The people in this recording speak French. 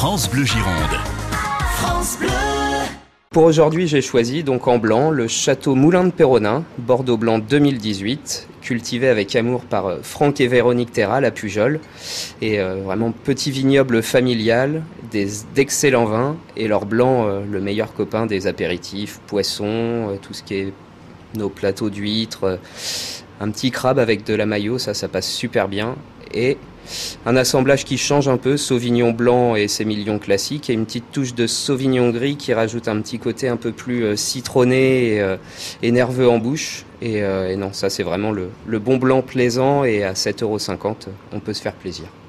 France Bleu Gironde. France Bleu. Pour aujourd'hui, j'ai choisi donc en blanc le château Moulin de Perronin, Bordeaux blanc 2018, cultivé avec amour par euh, Franck et Véronique Terral à Pujol. Et euh, vraiment petit vignoble familial, des- d'excellents vins et leur blanc, euh, le meilleur copain des apéritifs, poissons, euh, tout ce qui est nos plateaux d'huîtres, euh, un petit crabe avec de la maillot, ça, ça passe super bien. Et un assemblage qui change un peu, Sauvignon blanc et sémillon classique, et une petite touche de Sauvignon gris qui rajoute un petit côté un peu plus euh, citronné et, euh, et nerveux en bouche. Et, euh, et non, ça c'est vraiment le, le bon blanc plaisant et à 7,50€, on peut se faire plaisir.